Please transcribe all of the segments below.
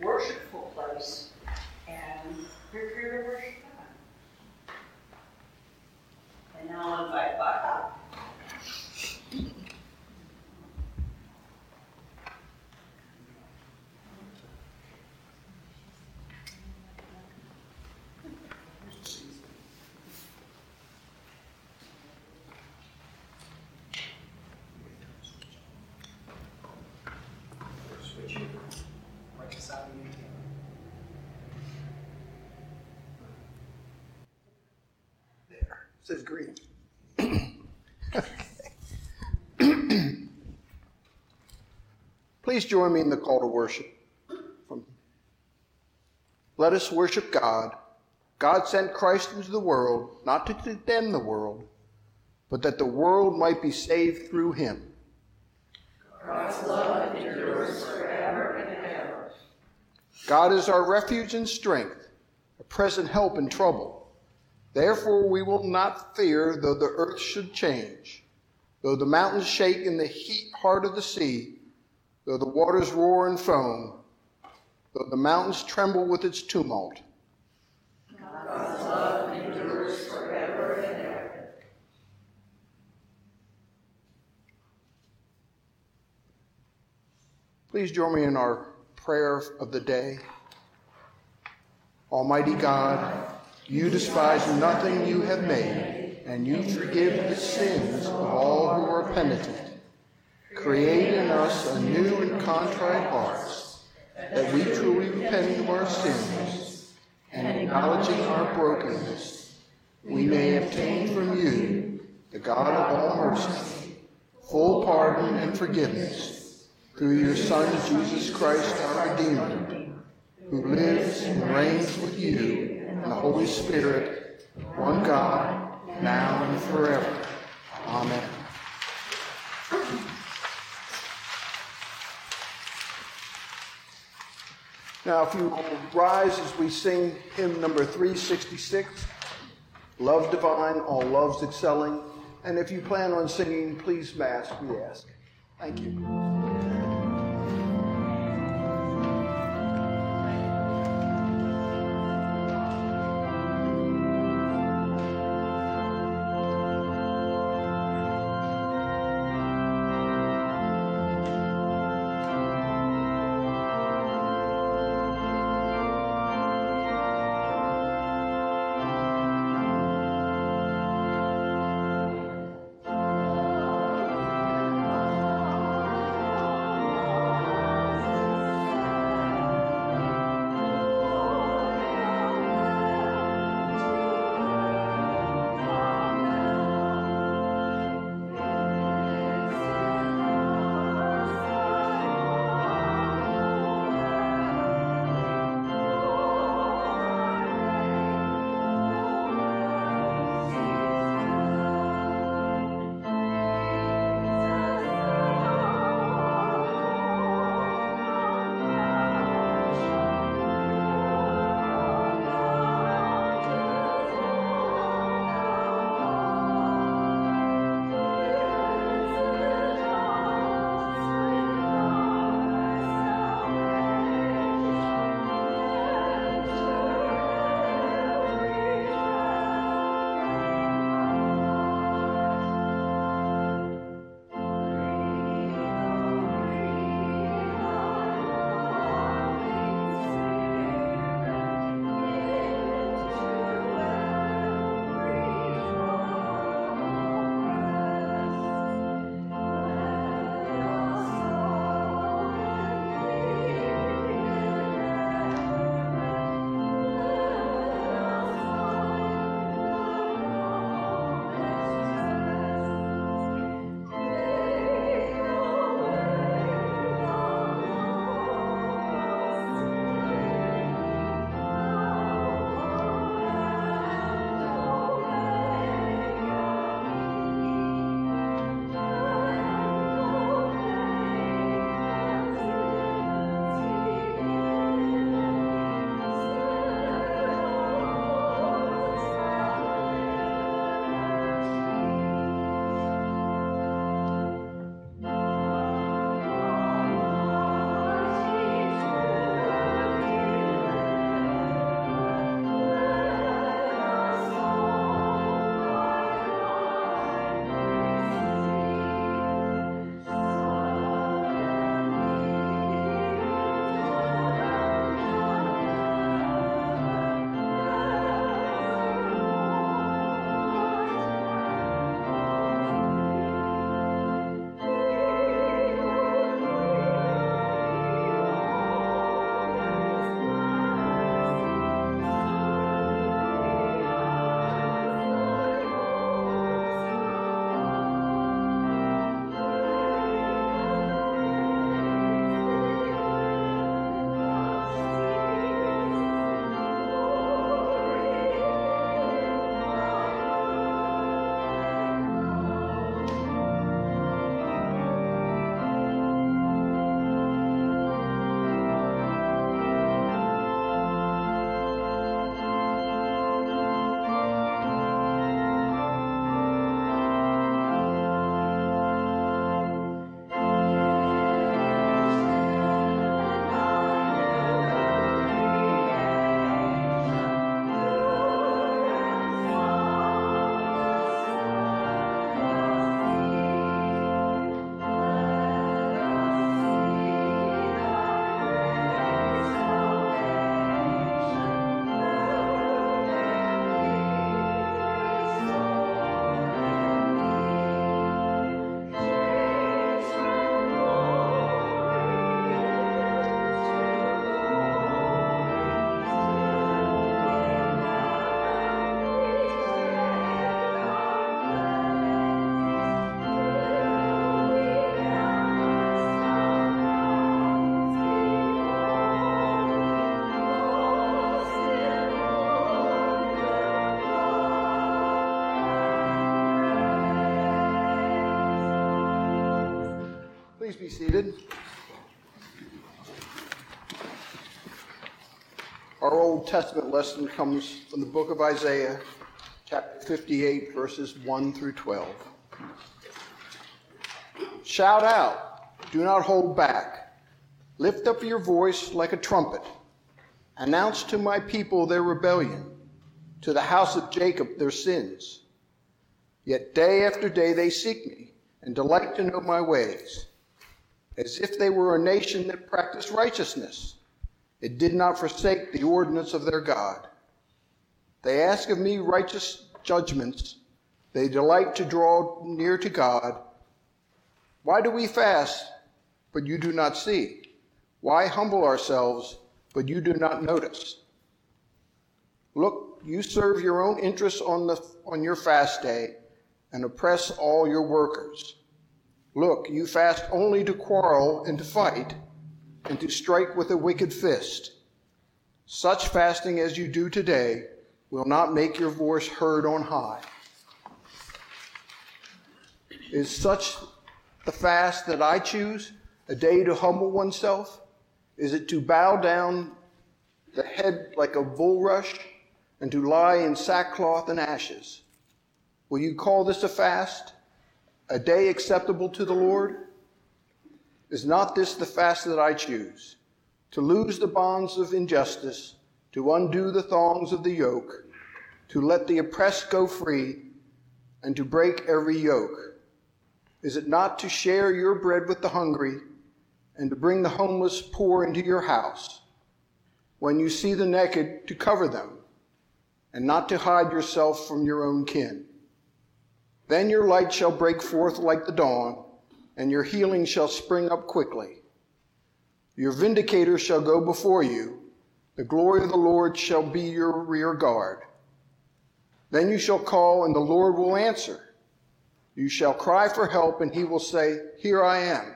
a worshipful place and prepare to worship God. And now I'll invite Buck up. Says green. Please join me in the call to worship. Let us worship God. God sent Christ into the world, not to condemn the world, but that the world might be saved through him. God's love endures forever and ever. God is our refuge and strength, a present help in trouble. Therefore, we will not fear though the earth should change, though the mountains shake in the heat heart of the sea, though the waters roar and foam, though the mountains tremble with its tumult. God's love endures forever and ever. Please join me in our prayer of the day. Almighty God, you despise nothing you have made, and you forgive the sins of all who are penitent. Create in us a new and contrite hearts, that we truly repent of our sins, and acknowledging our brokenness, we may obtain from you, the God of all mercy, full pardon and forgiveness, through your Son, Jesus Christ, our Redeemer, who lives and reigns with you and the Holy Spirit, one God, now and forever. Amen. Now, if you rise as we sing hymn number 366, Love Divine, All Loves Excelling. And if you plan on singing, please mask, we ask. Thank you. Be seated. Our Old Testament lesson comes from the book of Isaiah, chapter 58, verses 1 through 12. Shout out, do not hold back. Lift up your voice like a trumpet. Announce to my people their rebellion, to the house of Jacob their sins. Yet day after day they seek me and delight to know my ways, as if they were a nation that practiced righteousness it did not forsake the ordinance of their God. They ask of me righteous judgments. They delight to draw near to God. Why do we fast, but you do not see? Why humble ourselves, but you do not notice? Look, you serve your own interests on, the, on your fast day and oppress all your workers. Look, you fast only to quarrel and to fight and to strike with a wicked fist. Such fasting as you do today will not make your voice heard on high. Is such the fast that I choose, a day to humble oneself? Is it to bow down the head like a bulrush and to lie in sackcloth and ashes? Will you call this a fast, a day acceptable to the Lord? Is not this the fast that I choose? To loose the bonds of injustice, to undo the thongs of the yoke, to let the oppressed go free, and to break every yoke? Is it not to share your bread with the hungry, and to bring the homeless poor into your house? When you see the naked, to cover them, and not to hide yourself from your own kin. Then your light shall break forth like the dawn and your healing shall spring up quickly. Your vindicator shall go before you, the glory of the Lord shall be your rear guard. Then you shall call, and the Lord will answer. You shall cry for help, and he will say, Here I am.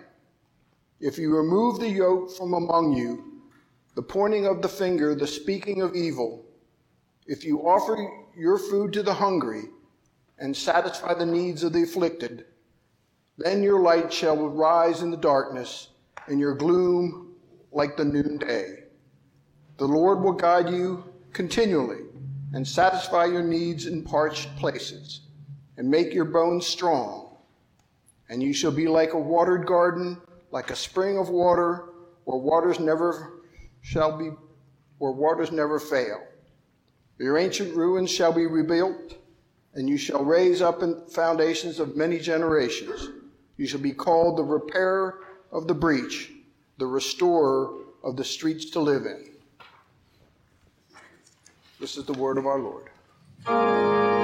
If you remove the yoke from among you, the pointing of the finger, the speaking of evil, if you offer your food to the hungry and satisfy the needs of the afflicted, then your light shall rise in the darkness, and your gloom like the noonday. The Lord will guide you continually and satisfy your needs in parched places, and make your bones strong. And you shall be like a watered garden, like a spring of water, where waters never shall be, where waters never fail. Your ancient ruins shall be rebuilt, and you shall raise up foundations of many generations. You shall be called the repairer of the breach, the restorer of the streets to live in. This is the word of our Lord.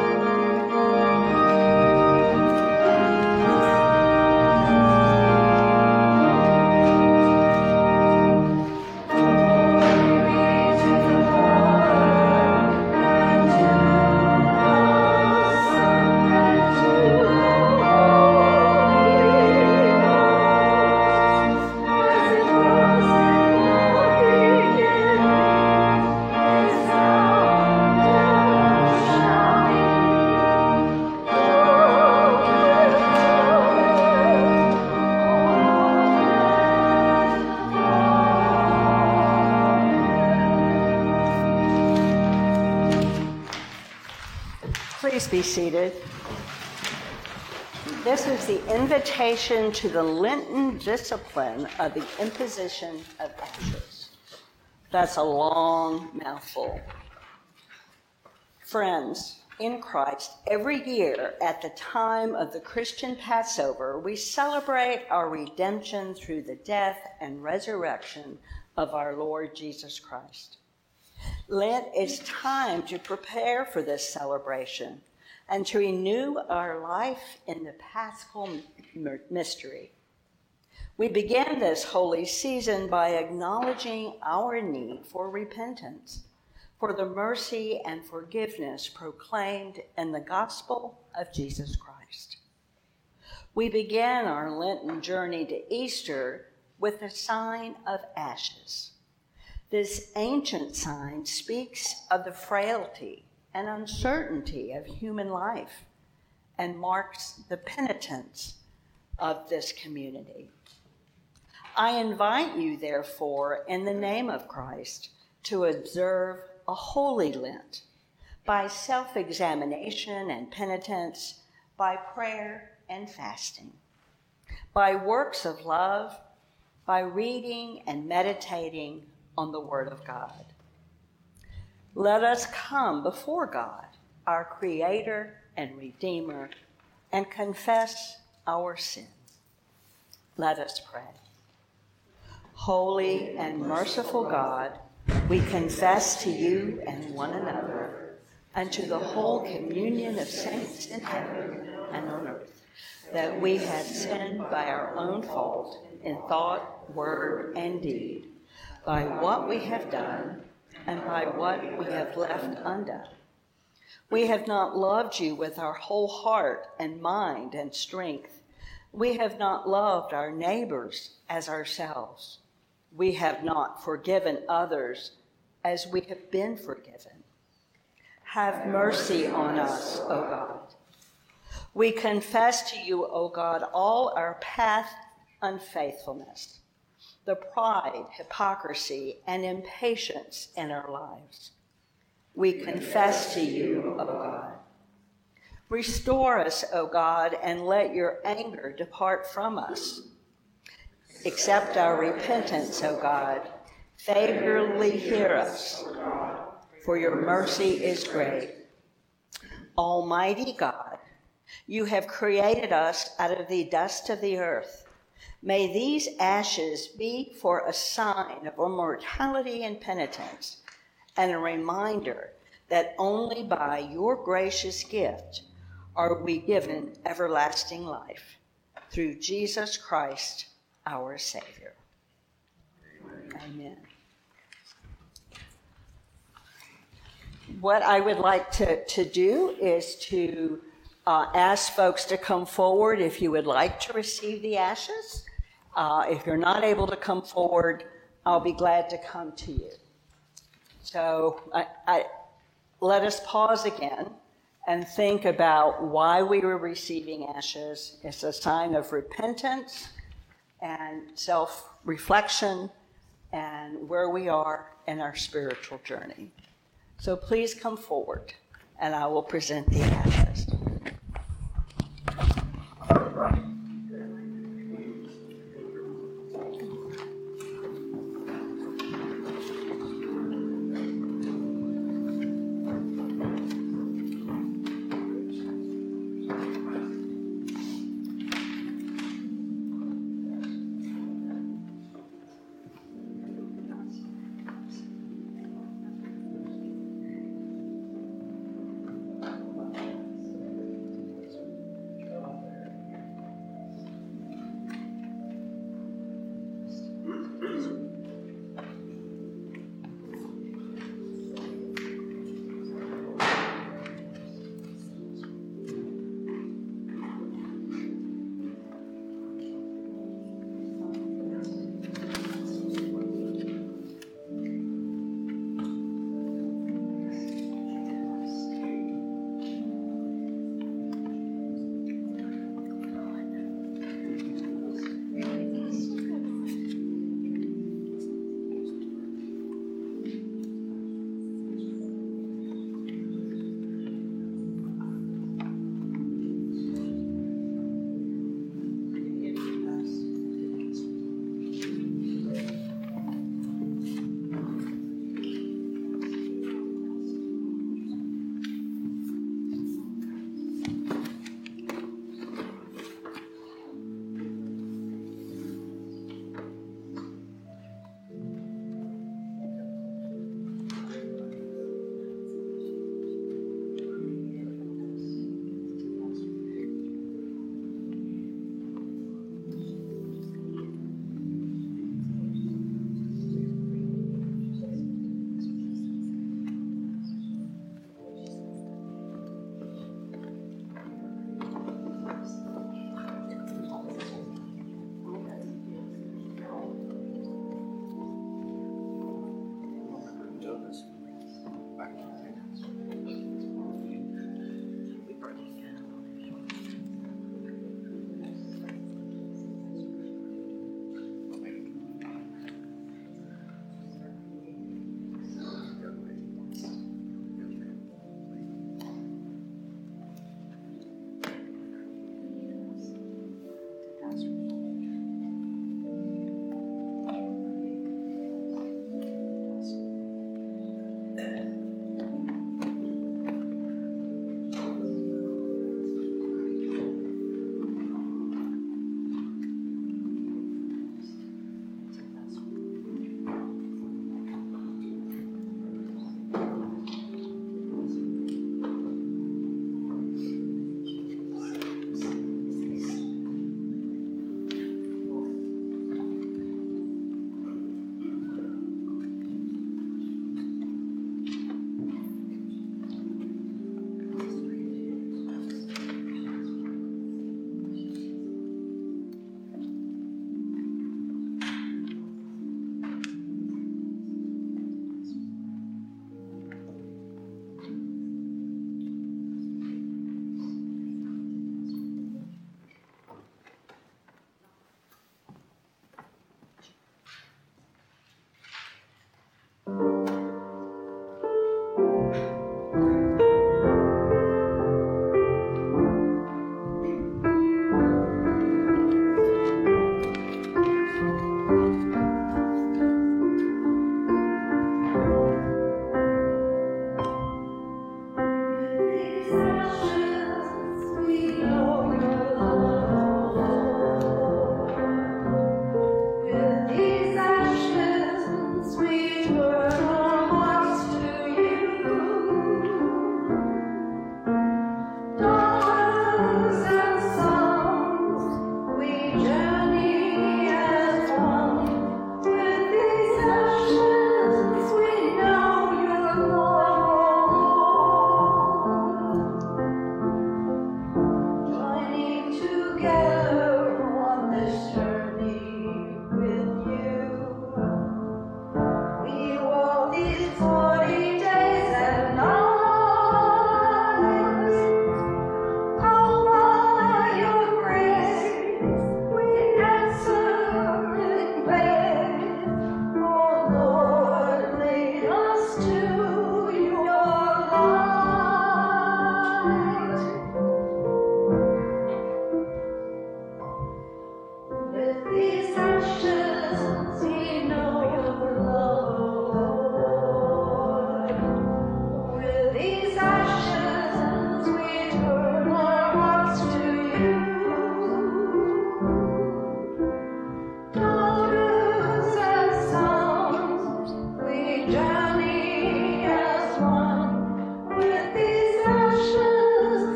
Be seated. This is the invitation to the Lenten discipline of the imposition of ashes. That's a long mouthful. Friends, in Christ, every year at the time of the Christian Passover, we celebrate our redemption through the death and resurrection of our Lord Jesus Christ. Lent is time to prepare for this celebration and to renew our life in the paschal mystery. We began this holy season by acknowledging our need for repentance, for the mercy and forgiveness proclaimed in the gospel of Jesus Christ. We began our Lenten journey to Easter with the sign of ashes. This ancient sign speaks of the frailty and uncertainty of human life and marks the penitence of this community. I invite you, therefore, in the name of Christ, to observe a holy Lent by self examination and penitence, by prayer and fasting, by works of love, by reading and meditating on the Word of God. Let us come before God, our Creator and Redeemer, and confess our sin. Let us pray. Holy and merciful God, we confess to you and one another, and to the whole communion of saints in heaven and on earth, that we have sinned by our own fault in thought, word, and deed, by what we have done and by what we have left undone. We have not loved you with our whole heart and mind and strength. We have not loved our neighbors as ourselves we have not forgiven others as we have been forgiven. Have mercy on us, O God. We confess to you, O God, all our past unfaithfulness, the pride, hypocrisy, and impatience in our lives. We confess to you, O God. Restore us, O God, and let your anger depart from us Accept our repentance, O God. Favorably hear us, for your mercy is great. Almighty God, you have created us out of the dust of the earth. May these ashes be for a sign of immortality and penitence, and a reminder that only by your gracious gift are we given everlasting life. Through Jesus Christ, our Savior. Amen. What I would like to, to do is to uh, ask folks to come forward if you would like to receive the ashes. Uh, if you're not able to come forward, I'll be glad to come to you. So I, I, let us pause again and think about why we were receiving ashes. It's a sign of repentance and self reflection and where we are in our spiritual journey. So please come forward and I will present the ashes.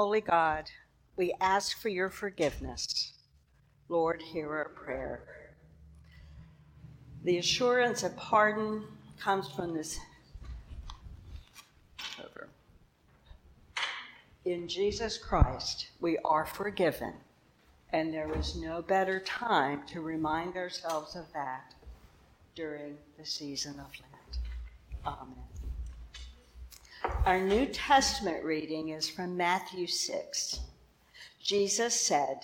Holy God, we ask for your forgiveness. Lord, hear our prayer. The assurance of pardon comes from this. Over. In Jesus Christ, we are forgiven, and there is no better time to remind ourselves of that during the season of Lent. Amen. Our New Testament reading is from Matthew 6. Jesus said,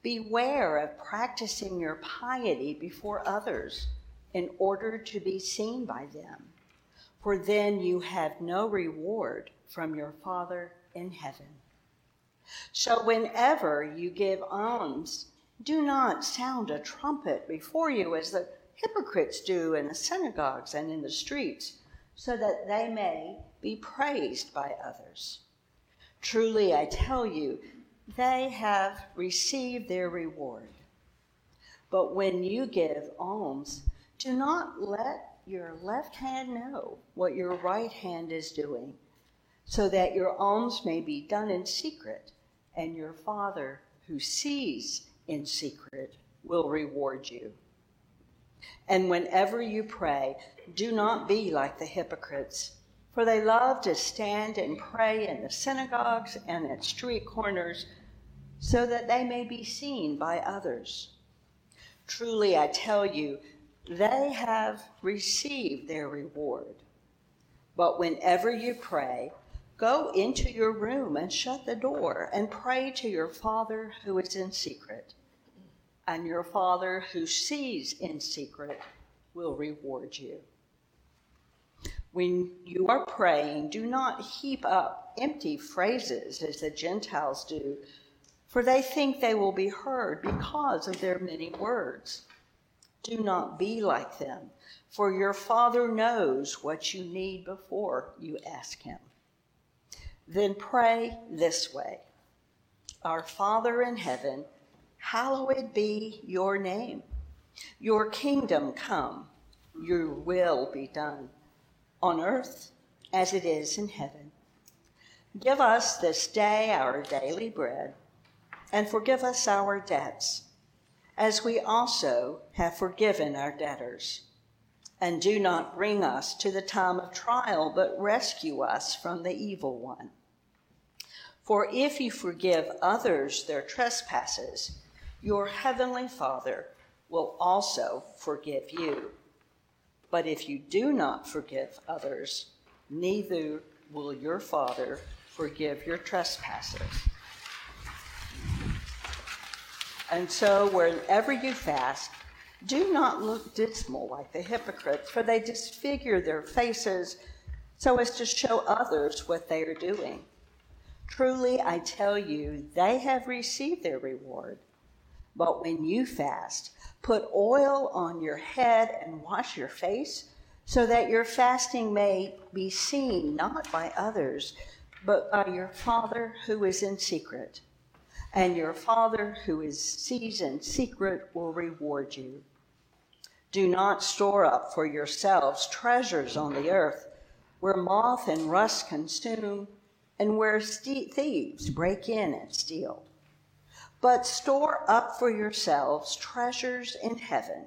Beware of practicing your piety before others in order to be seen by them, for then you have no reward from your Father in heaven. So whenever you give alms, do not sound a trumpet before you as the hypocrites do in the synagogues and in the streets, so that they may be praised by others. Truly, I tell you, they have received their reward. But when you give alms, do not let your left hand know what your right hand is doing, so that your alms may be done in secret, and your Father who sees in secret will reward you. And whenever you pray, do not be like the hypocrites for they love to stand and pray in the synagogues and at street corners so that they may be seen by others. Truly, I tell you, they have received their reward. But whenever you pray, go into your room and shut the door and pray to your Father who is in secret. And your Father who sees in secret will reward you. When you are praying, do not heap up empty phrases as the Gentiles do, for they think they will be heard because of their many words. Do not be like them, for your Father knows what you need before you ask Him. Then pray this way Our Father in heaven, hallowed be your name. Your kingdom come, your will be done on earth as it is in heaven. Give us this day our daily bread, and forgive us our debts, as we also have forgiven our debtors. And do not bring us to the time of trial, but rescue us from the evil one. For if you forgive others their trespasses, your heavenly Father will also forgive you. But if you do not forgive others, neither will your Father forgive your trespasses. And so, whenever you fast, do not look dismal like the hypocrites, for they disfigure their faces so as to show others what they are doing. Truly, I tell you, they have received their reward. But when you fast, Put oil on your head and wash your face, so that your fasting may be seen not by others, but by your Father who is in secret. And your Father who is sees in secret will reward you. Do not store up for yourselves treasures on the earth, where moth and rust consume, and where thieves break in and steal but store up for yourselves treasures in heaven,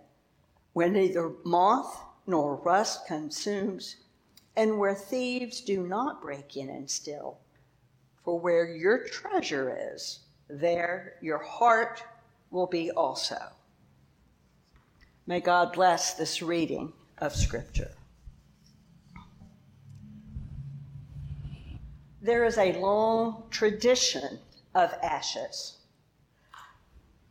where neither moth nor rust consumes, and where thieves do not break in and steal. For where your treasure is, there your heart will be also. May God bless this reading of Scripture. There is a long tradition of ashes.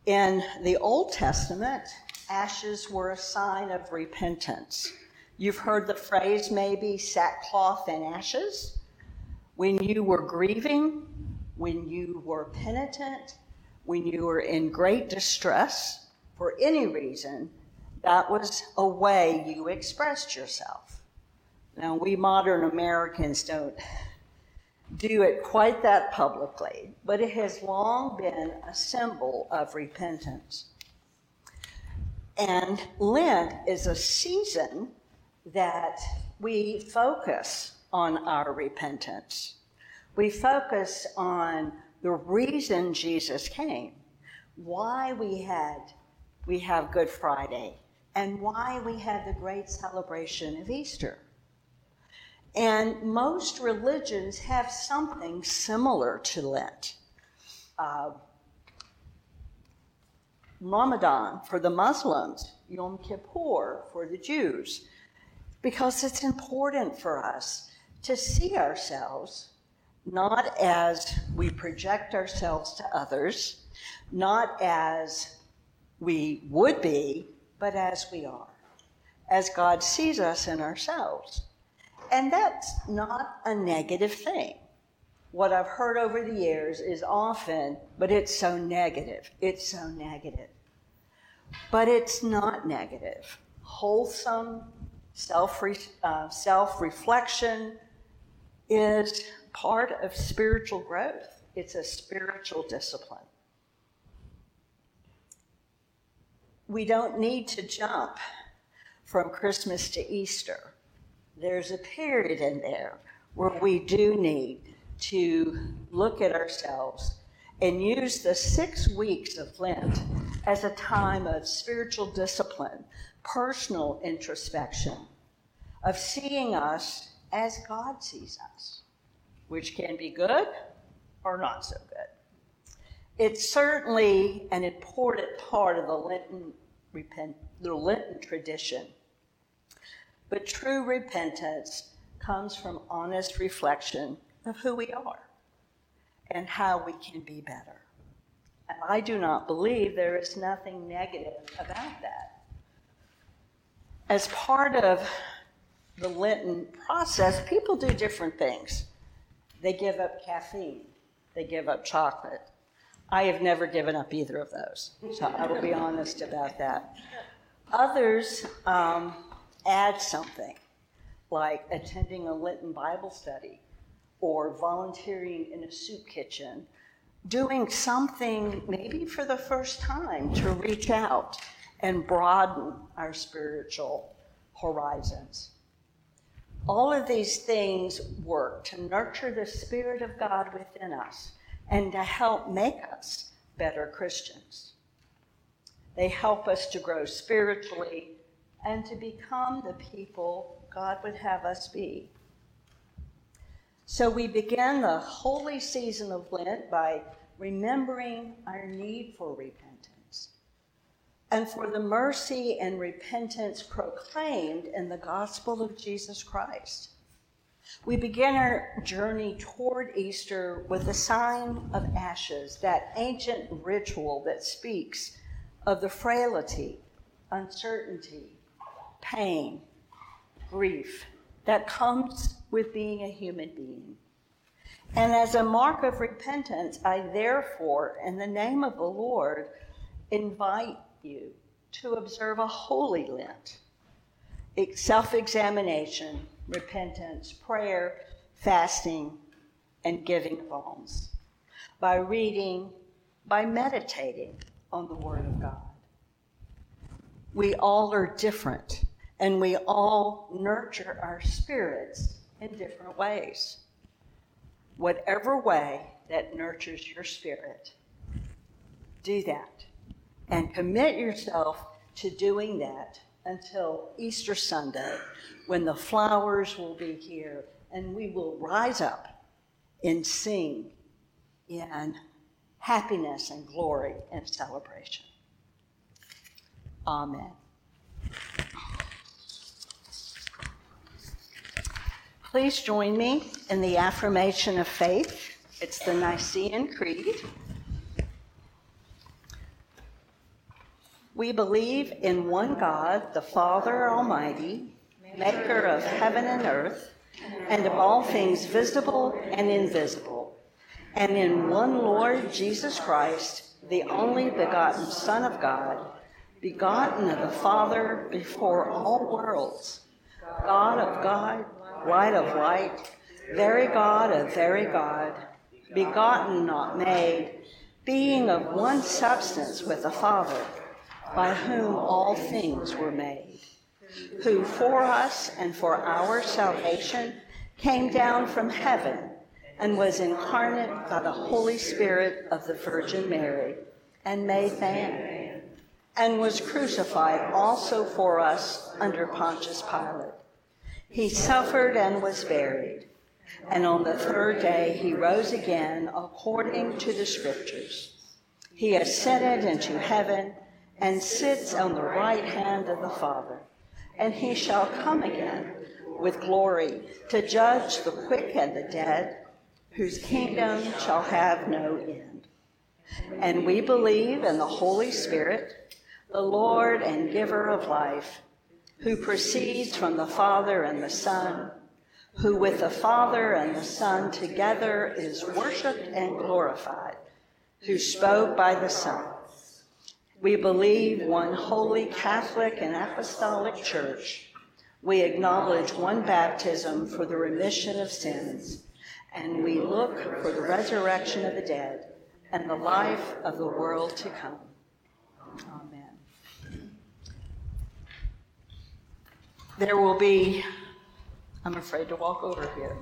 In the Old Testament, ashes were a sign of repentance. You've heard the phrase maybe sackcloth and ashes. When you were grieving, when you were penitent, when you were in great distress for any reason, that was a way you expressed yourself. Now, we modern Americans don't do it quite that publicly, but it has long been a symbol of repentance. And Lent is a season that we focus on our repentance. We focus on the reason Jesus came, why we had we have Good Friday, and why we had the great celebration of Easter. And most religions have something similar to Lent. Uh, Ramadan for the Muslims, Yom Kippur for the Jews, because it's important for us to see ourselves not as we project ourselves to others, not as we would be, but as we are, as God sees us in ourselves. And that's not a negative thing. What I've heard over the years is often, but it's so negative. It's so negative. But it's not negative. Wholesome self uh, self reflection is part of spiritual growth, it's a spiritual discipline. We don't need to jump from Christmas to Easter. There's a period in there where we do need to look at ourselves and use the six weeks of Lent as a time of spiritual discipline, personal introspection, of seeing us as God sees us which can be good or not so good. It's certainly an important part of the Lenten, repent, the Lenten tradition. But true repentance comes from honest reflection of who we are and how we can be better. And I do not believe there is nothing negative about that. As part of the Lenten process, people do different things. They give up caffeine, they give up chocolate. I have never given up either of those, so I will be honest about that. Others um, add something, like attending a Lenten Bible study or volunteering in a soup kitchen, doing something maybe for the first time to reach out and broaden our spiritual horizons. All of these things work to nurture the Spirit of God within us and to help make us better Christians. They help us to grow spiritually and to become the people God would have us be. So we begin the holy season of Lent by remembering our need for repentance and for the mercy and repentance proclaimed in the gospel of Jesus Christ. We begin our journey toward Easter with the sign of ashes, that ancient ritual that speaks of the frailty, uncertainty, pain, grief that comes with being a human being. And as a mark of repentance, I therefore, in the name of the Lord, invite you to observe a holy Lent self examination, repentance, prayer, fasting, and giving of alms by reading, by meditating on the Word of God. We all are different, and we all nurture our spirits in different ways. Whatever way that nurtures your spirit, do that and commit yourself to doing that until Easter Sunday when the flowers will be here and we will rise up and sing in happiness and glory and celebration. Amen. Please join me in the affirmation of faith. It's the Nicene Creed. We believe in one God, the Father Almighty, maker of heaven and earth, and of all things visible and invisible, and in one Lord Jesus Christ, the only begotten Son of God, begotten of the Father before all worlds, God of God, light of light, very God of very God, begotten, not made, being of one substance with the Father by whom all things were made, who for us and for our salvation came down from heaven and was incarnate by the Holy Spirit of the Virgin Mary and made man, and was crucified also for us under Pontius Pilate. He suffered and was buried, and on the third day he rose again according to the Scriptures. He ascended into heaven and sits on the right hand of the Father, and he shall come again with glory to judge the quick and the dead, whose kingdom shall have no end. And we believe in the Holy Spirit, the Lord and giver of life, who proceeds from the Father and the Son, who with the Father and the Son together is worshiped and glorified, who spoke by the Son. We believe one holy Catholic and Apostolic Church. We acknowledge one baptism for the remission of sins, and we look for the resurrection of the dead and the life of the world to come. There will be, I'm afraid to walk over here.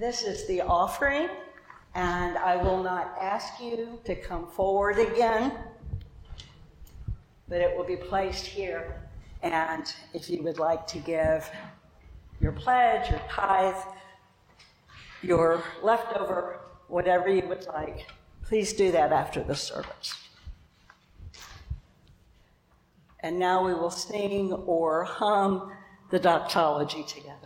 This is the offering, and I will not ask you to come forward again, but it will be placed here. And if you would like to give your pledge, your tithe, your leftover, whatever you would like, please do that after the service. And now we will sing or hum the doxology together.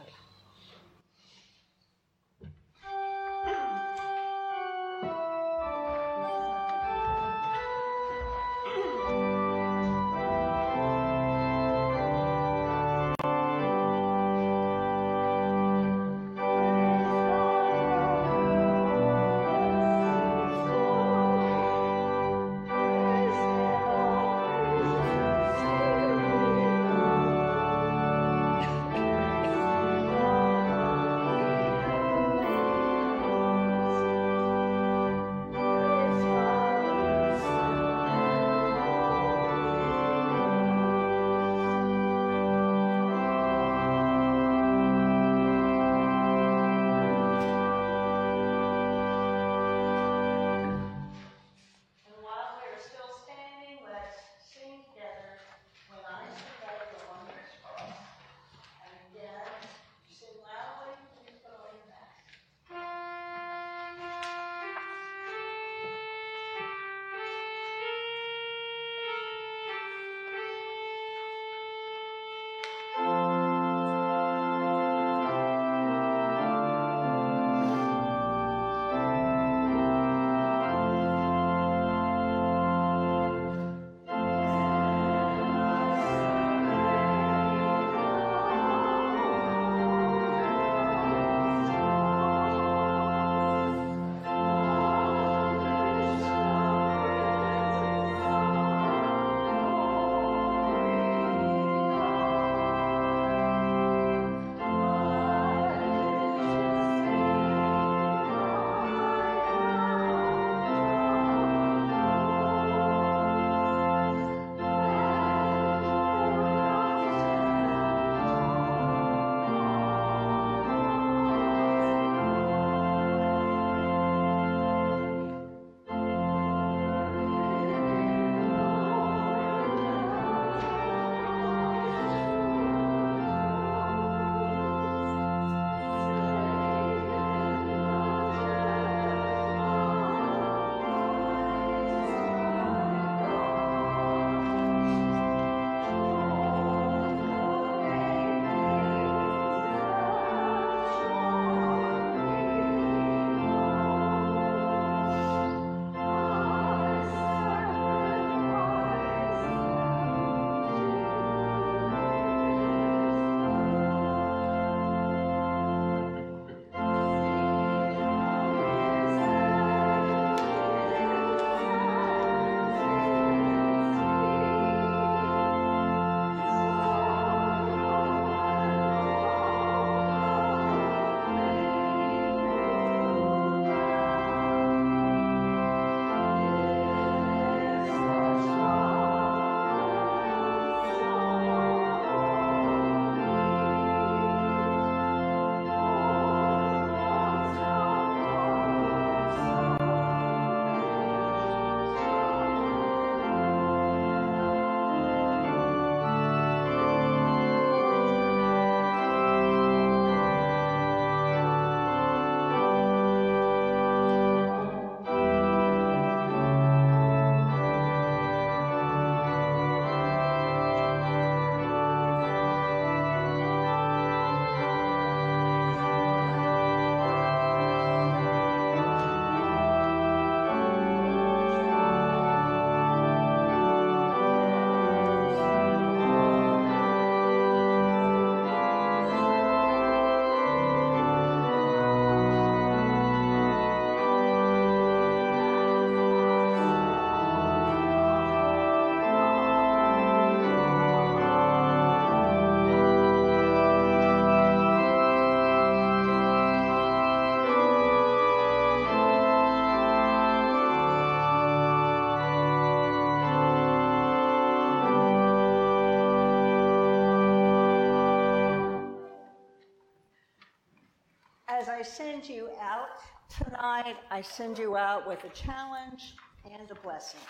As I send you out tonight, I send you out with a challenge and a blessing.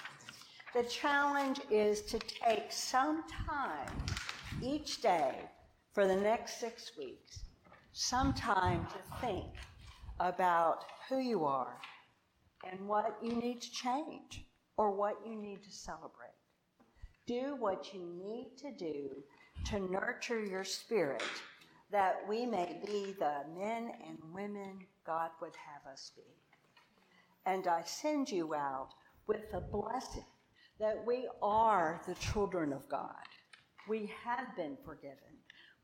The challenge is to take some time each day for the next six weeks, some time to think about who you are and what you need to change or what you need to celebrate. Do what you need to do to nurture your spirit that we may be the men and women God would have us be. And I send you out with the blessing that we are the children of God. We have been forgiven.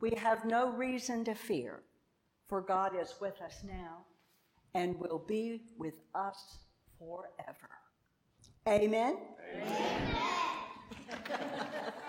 We have no reason to fear, for God is with us now and will be with us forever. Amen? Amen.